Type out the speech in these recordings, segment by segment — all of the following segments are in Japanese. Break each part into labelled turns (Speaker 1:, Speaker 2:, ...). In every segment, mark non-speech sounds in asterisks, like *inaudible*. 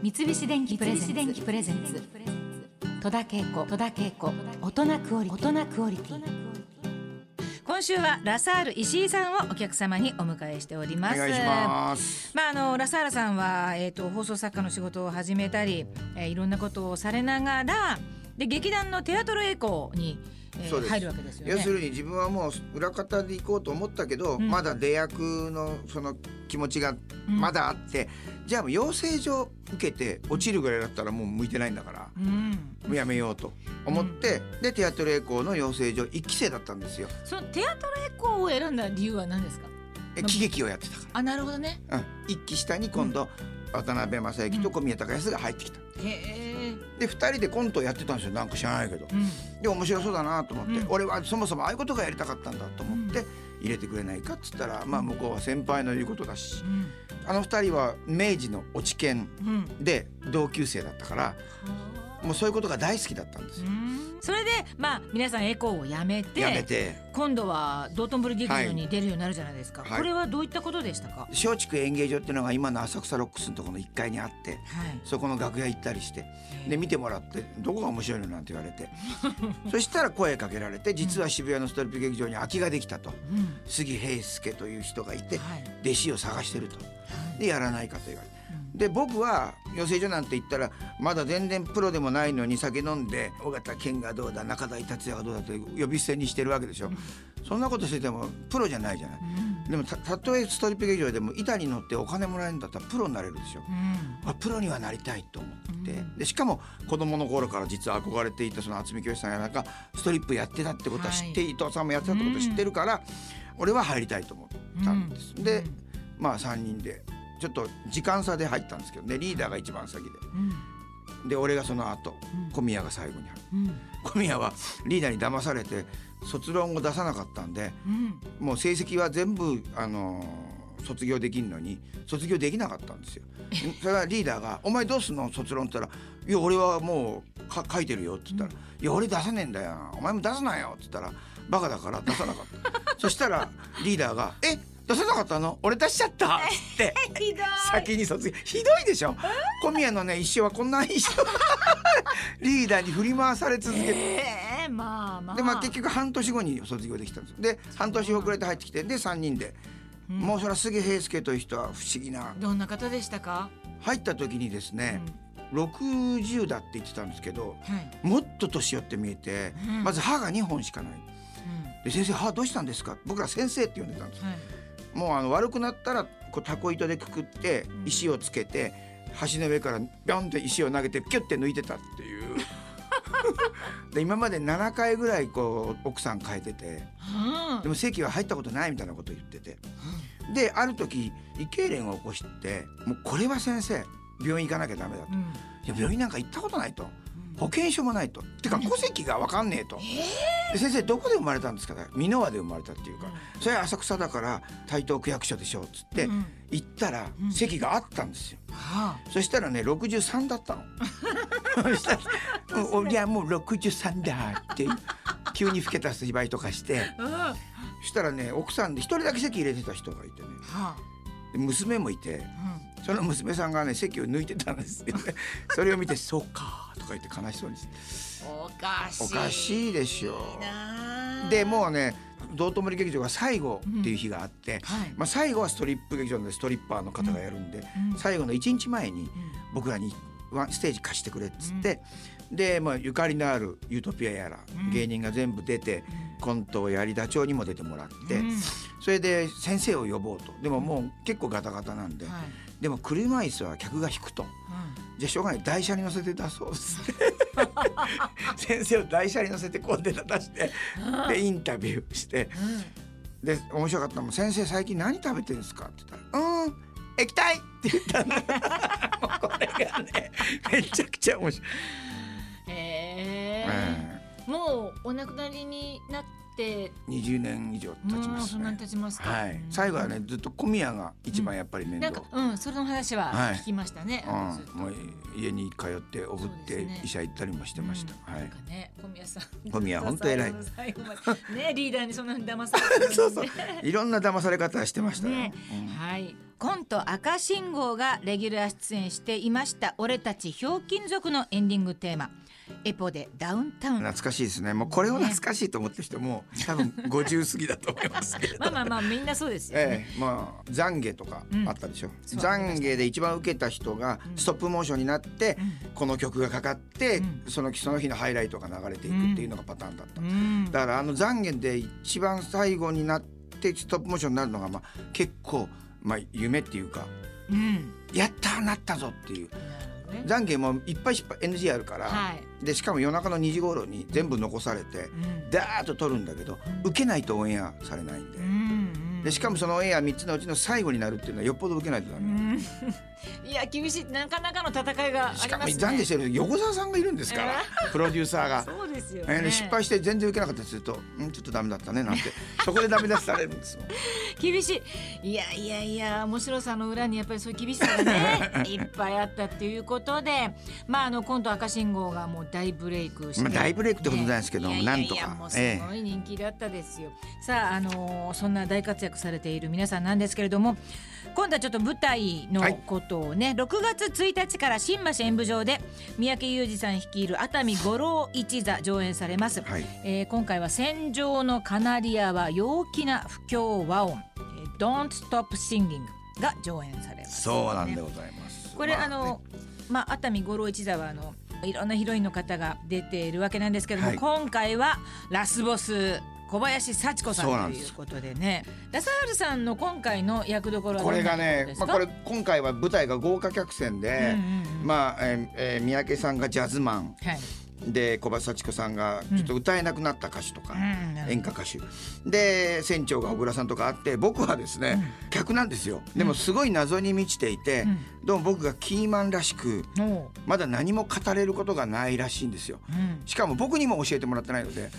Speaker 1: 三菱電機プレゼンツ。戸田恵子。戸田恵子。大人クオリティ。大人クオリティ。
Speaker 2: 今週はラサール石井さんをお客様にお迎えしております。
Speaker 3: お願いします。
Speaker 2: まああのラサールさんはえっ、と放送作家の仕事を始めたり、えーいろんなことをされながらで劇団のテアトルエコーに、えー入るわけですよね。
Speaker 3: 要するに自分はもう裏方で行こうと思ったけど、
Speaker 2: ん。
Speaker 3: まだ出役のその気持ちがまだあって、じゃあもう養成所受けて落ちるぐらいだったらもう向いてないんだから、
Speaker 2: うん。
Speaker 3: もうやめようと思って、でテアトルエコーの養成所1期生だったんですよ。
Speaker 2: そのテアトルエコーを選んだ理由は何ですか？
Speaker 3: え喜劇をやってたか
Speaker 2: あなるほどね。
Speaker 3: ら、うん、1期下に今度、渡辺正行と小宮隆康が入ってきた。
Speaker 2: へえ
Speaker 3: で2人でコントをやってたんですよ。なんか知らないけど。
Speaker 2: うん。
Speaker 3: で面白そうだなと思って、
Speaker 2: うん。
Speaker 3: 俺はそもそもああいうことがやりたかったんだと思って
Speaker 2: う
Speaker 3: 入れてくれないかっつったら、まあ向こうは先輩の言うことだし。
Speaker 2: うん。
Speaker 3: あの二人は明治の落研
Speaker 2: うん。
Speaker 3: で同級生だったから
Speaker 2: は
Speaker 3: もうそういうことが大好きだったんですよ。
Speaker 2: それでまあ皆さんエコーをやめて
Speaker 3: やめて。
Speaker 2: 今度は道頓堀劇場に出るようになるじゃないですか、
Speaker 3: はい。
Speaker 2: これはどういったことでしたか、
Speaker 3: 松竹演芸場っていうのが今の浅草ロックスのところの1階にあって
Speaker 2: はい。
Speaker 3: そこの楽屋行ったりして。で見てもらって「どこが面白いの?」なんて言われて。*laughs* そしたら声かけられて実は渋谷のストリップ劇場に空きができたと。
Speaker 2: うん。
Speaker 3: 杉平介という人がいて
Speaker 2: はい。
Speaker 3: 弟子を探してると。でやらないかと言われて。
Speaker 2: うん
Speaker 3: で僕は養成所なんて言ったらまだ全然プロでもないのに酒飲んで尾形健がどうだ中台達也がどうだと呼び捨てにしてるわけでしょ、そんなことしててもプロじゃないじゃない、でもたたとえストリップ劇場でも板に乗ってお金もらえるんだったらプロになれるでしょ、
Speaker 2: うん。
Speaker 3: あプロにはなりたいと思って、でしかも子供の頃から実は憧れていたその渥美清さんやなんかストリップやってたってことは知って、伊藤さんもやってたってことを知ってるから、俺は入りたいと思ったんです、
Speaker 2: うん。
Speaker 3: でまあ3人でちょっと時間差で入ったんですけどねリーダーが一番先で。
Speaker 2: うん。
Speaker 3: で俺がその後
Speaker 2: うん。
Speaker 3: 小宮が最後に入る。
Speaker 2: うん。
Speaker 3: 小宮はリーダーに騙されて卒論を出さなかったんで
Speaker 2: うん。
Speaker 3: もう成績は全部あのー卒業できるのに卒業できなかったんですよ。*laughs* それはリーダーが「お前どうすんの？卒論」って言ったら「いや俺はもうか書いてるよ」って言ったら「いや俺出さねえんだよ。お前も出すなよ」って言ったら「バカだから出さなかった」*laughs* そしたらリーダーが「え？出さなかったの？俺出しちゃった」っ *laughs* つって。
Speaker 2: ひどい。
Speaker 3: 先に卒業。ひどいでしょ？小宮のね一生はこんな一生 *laughs* リーダーに振り回され続けて。
Speaker 2: ええまあまあ。
Speaker 3: でまあ結局半年後に卒業できたんですで半年遅れて入ってきてで3人で、
Speaker 2: うん。
Speaker 3: もうそれは杉平介という人は不思議な。
Speaker 2: どんな方でしたか、
Speaker 3: 入った時にですね、60だって言ってたんですけど
Speaker 2: うんはい。
Speaker 3: もっと年寄って見えて、
Speaker 2: うん。
Speaker 3: まず歯が2本しかない。
Speaker 2: うん。
Speaker 3: で先生歯どうしたんですか？僕ら先生って呼んでたんです
Speaker 2: はい
Speaker 3: もうあの悪くなったらこうタコ糸でくくって
Speaker 2: うん。
Speaker 3: 石をつけて橋の上からビョンって石を投げてキュッて抜いてたっていう。*laughs* で今まで7回ぐらいこう奥さん変えてて
Speaker 2: うん。
Speaker 3: でも席は入ったことないみたいなことを言ってて。である時胃痙攣を起こしてもうこれは先生病院行かなきゃダメだと。
Speaker 2: うん。
Speaker 3: いや病院なんか行ったことないと。
Speaker 2: うん
Speaker 3: 保険証もないと。てか戸籍が分かんねえと。で先生どこで生まれたんですか？箕輪で生まれたっていうかそれは浅草だから台東区役所でしょっつって
Speaker 2: うん
Speaker 3: 行ったら
Speaker 2: うん。
Speaker 3: 席があったんですよ。
Speaker 2: は
Speaker 3: そしたらね63だったの。*laughs* そしたら「おいやもう63だ」って急に老けた芝居とかして。
Speaker 2: あうん。は
Speaker 3: そしたらね奥さんで一人だけ席入れてた人がいてね。
Speaker 2: あ
Speaker 3: で娘もいて
Speaker 2: う
Speaker 3: その娘さんがね席を抜いてたんです。よね *laughs* それを見て「そうか」とか言って悲しそうにして。
Speaker 2: んおかしい。
Speaker 3: おかしいでしょ。
Speaker 2: なあ。
Speaker 3: でもうね道頓堀劇場が最後っていう日があって、
Speaker 2: はい。
Speaker 3: まあ、最後はストリップ劇場でストリッパーの方がやるんで、
Speaker 2: うん。
Speaker 3: 最後の1日前に
Speaker 2: うん。
Speaker 3: 僕らにステージ貸してくれっつって、で、まあ、ゆかりのあるユートピアやら、
Speaker 2: うん。
Speaker 3: 芸人が全部出てコントをやりダチョウにも出てもらって、
Speaker 2: うん。
Speaker 3: それで先生を呼ぼうと。でももう結構ガタガタなんで、
Speaker 2: はい。
Speaker 3: でも車椅子は客が引くと。じゃあしょうがない。台車に乗せて出そうっつって。*laughs* 先生を台車に乗せてこう出出してでインタビューして。
Speaker 2: うん。
Speaker 3: で面白かったのも「先生最近何食べてるんですか?」って言ったら「うん液体!」って言ったの。*laughs* もうこれがねめちゃくちゃ面白い。
Speaker 2: もうお亡くなりになって。
Speaker 3: 20年以上経ち
Speaker 2: も
Speaker 3: ます
Speaker 2: うそんなに
Speaker 3: ね。
Speaker 2: 経ちますか。
Speaker 3: はい、最後はねずっと小宮が一番やっぱり面
Speaker 2: なん
Speaker 3: 倒、
Speaker 2: かうんそれの話は
Speaker 3: はい。
Speaker 2: 聞きましたね、
Speaker 3: もう家に通って送って医者行ったりもしてました。
Speaker 2: うん。
Speaker 3: はい。
Speaker 2: 小宮さん。
Speaker 3: 小宮本当偉い。*laughs*
Speaker 2: ねリーダーにそんなに騙されて *laughs*
Speaker 3: そうそう。いろんな騙され方してましたよ。
Speaker 2: ね。
Speaker 3: うん。
Speaker 2: はいコント赤信号がレギュラー出演していました俺たちひょうきん族のエンディングテーマエポでダウンタウン
Speaker 3: 懐かしいですねもうこれを懐かしいと思ってる人も多分50過ぎだと思いますけど
Speaker 2: まあまあまあみんなそうですよね、
Speaker 3: ええ、まあ懺悔とかあったでしょ、
Speaker 2: そう
Speaker 3: 懺悔で一番受けた人がストップモーションになって、この曲がかかって、
Speaker 2: う
Speaker 3: そのその日のハイライトが流れていくっていうのがパターンだった、
Speaker 2: うん
Speaker 3: だからあの懺悔で一番最後になってストップモーションになるのが、まあ、結構、まあ、夢っていうか
Speaker 2: うん。
Speaker 3: やったーなったぞっていう。
Speaker 2: ね。
Speaker 3: 懺悔もいっぱい失敗 NG あるから、
Speaker 2: はい。
Speaker 3: でしかも夜中の2時頃に全部残されて、
Speaker 2: うん。
Speaker 3: ダーッと撮るんだけど受けないとオンエアされないんで。
Speaker 2: うんうん
Speaker 3: でしかもそのオンエア3つのうちの最後になるっていうのはよっぽど受けないとダメ、
Speaker 2: うん。*laughs* いや厳しい。なかなかの戦いがありますね。
Speaker 3: しかも懺悔してる横澤さんがいるんですから、*laughs* プロデューサーが。
Speaker 2: そうですよね。
Speaker 3: えー失敗して全然受けなかったりすると「うんちょっとダメだったね」なんて。*laughs* そこでダメ出しされるんですよ。
Speaker 2: 厳しい。いやいやいや面白さの裏にやっぱりそういう厳しさがねいっぱいあったっていうことでまああの今度赤信号がもう大ブレイクして、
Speaker 3: まあ大ブレイクってことないですけど
Speaker 2: いやいやいや
Speaker 3: なんとか。
Speaker 2: もうすごい人気だったですよ、さああのーそんな大活躍されている皆さんなんですけれども今度はちょっと舞台のことをね、6月1日から新橋演舞場で三宅裕二さん率いる熱海五郎一座上演されます、
Speaker 3: はい。
Speaker 2: えー今回は「戦場のカナリアは陽気な不協和音」えー「Don't Stop Singing」が上演されます、
Speaker 3: そうなんでございます。
Speaker 2: これ、
Speaker 3: ま
Speaker 2: あのまあ熱海五郎一座はあのいろんなヒロインの方が出ているわけなんですけども、
Speaker 3: はい。
Speaker 2: 今回はラスボス小林幸子さ
Speaker 3: ん
Speaker 2: ということでね。ラサールさんの今回の役どころは
Speaker 3: これがねまあ、これ今回は舞台が豪華客船で、
Speaker 2: うんうんうん。
Speaker 3: まあ、えーえー三宅さんがジャズマン。
Speaker 2: はい。
Speaker 3: で小林幸子さんがちょっと歌えなくなった歌手とか、
Speaker 2: うん
Speaker 3: 演歌歌手。で船長が小倉さんとかあって僕はですね、客なんですよ。でもすごい謎に満ちていて、
Speaker 2: うん。
Speaker 3: どうも僕がキーマンらしくまだ何も語れることがないらしいんですよ。
Speaker 2: うん。
Speaker 3: しかも僕にも教えてもらってないので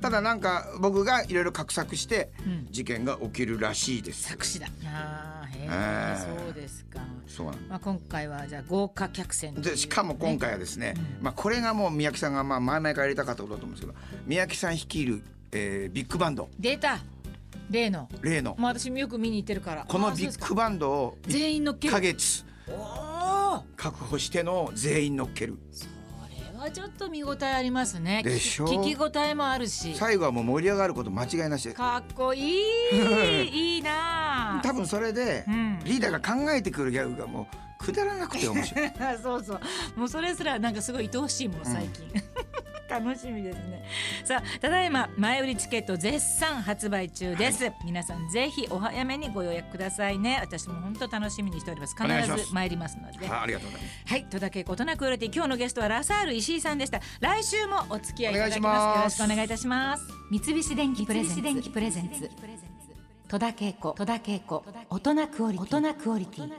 Speaker 3: ただなんか僕がいろいろ画策して
Speaker 2: うん。
Speaker 3: 事件が起きるらしいです、
Speaker 2: 作詞だ。あーへ
Speaker 3: え
Speaker 2: え
Speaker 3: ー。
Speaker 2: そうですか、
Speaker 3: そうなん
Speaker 2: まあ、今回はじゃあ豪華客船
Speaker 3: でしかも今回はですね、
Speaker 2: うん。
Speaker 3: まあ、これがもう三宅さんがまあ前々からやりたかったことだと思うんですけど三宅さん率いる、えービッグバンド。
Speaker 2: 出た。例の。
Speaker 3: 例の。
Speaker 2: もう私もよく見に行ってるから。
Speaker 3: このビッグバンドを
Speaker 2: 全員乗っけ
Speaker 3: 1
Speaker 2: る
Speaker 3: 確保しての全員乗っける。
Speaker 2: それはちょっと見応えありますね。
Speaker 3: でしょ？
Speaker 2: 聞き応えもあるし。
Speaker 3: 最後はもう盛り上がること間違いなし。で
Speaker 2: かっこいい。いいなあ。
Speaker 3: 多分それで
Speaker 2: うん。
Speaker 3: リーダーが考えてくるギャグがもうくだらなくて面白い。*laughs*
Speaker 2: そうそう。もうそれすらなんかすごい愛おしいもん最近、楽しみですね。さあただいま前売りチケット絶賛発売中です、皆さんぜひお早めにご予約くださいね。私も本当楽しみにしております。必ず参りますので。
Speaker 3: あありがとうございます。
Speaker 2: はい、戸田恵子となくうれて今日のゲストはラサール石井さんでした。来週もお付き合いいただき
Speaker 3: ます。
Speaker 2: よろしくお願いいたします。
Speaker 1: 三菱電機プレゼンツ。電機プレゼンツ。戸田恵子。戸田恵子。大人クオリティ。大人クオリティ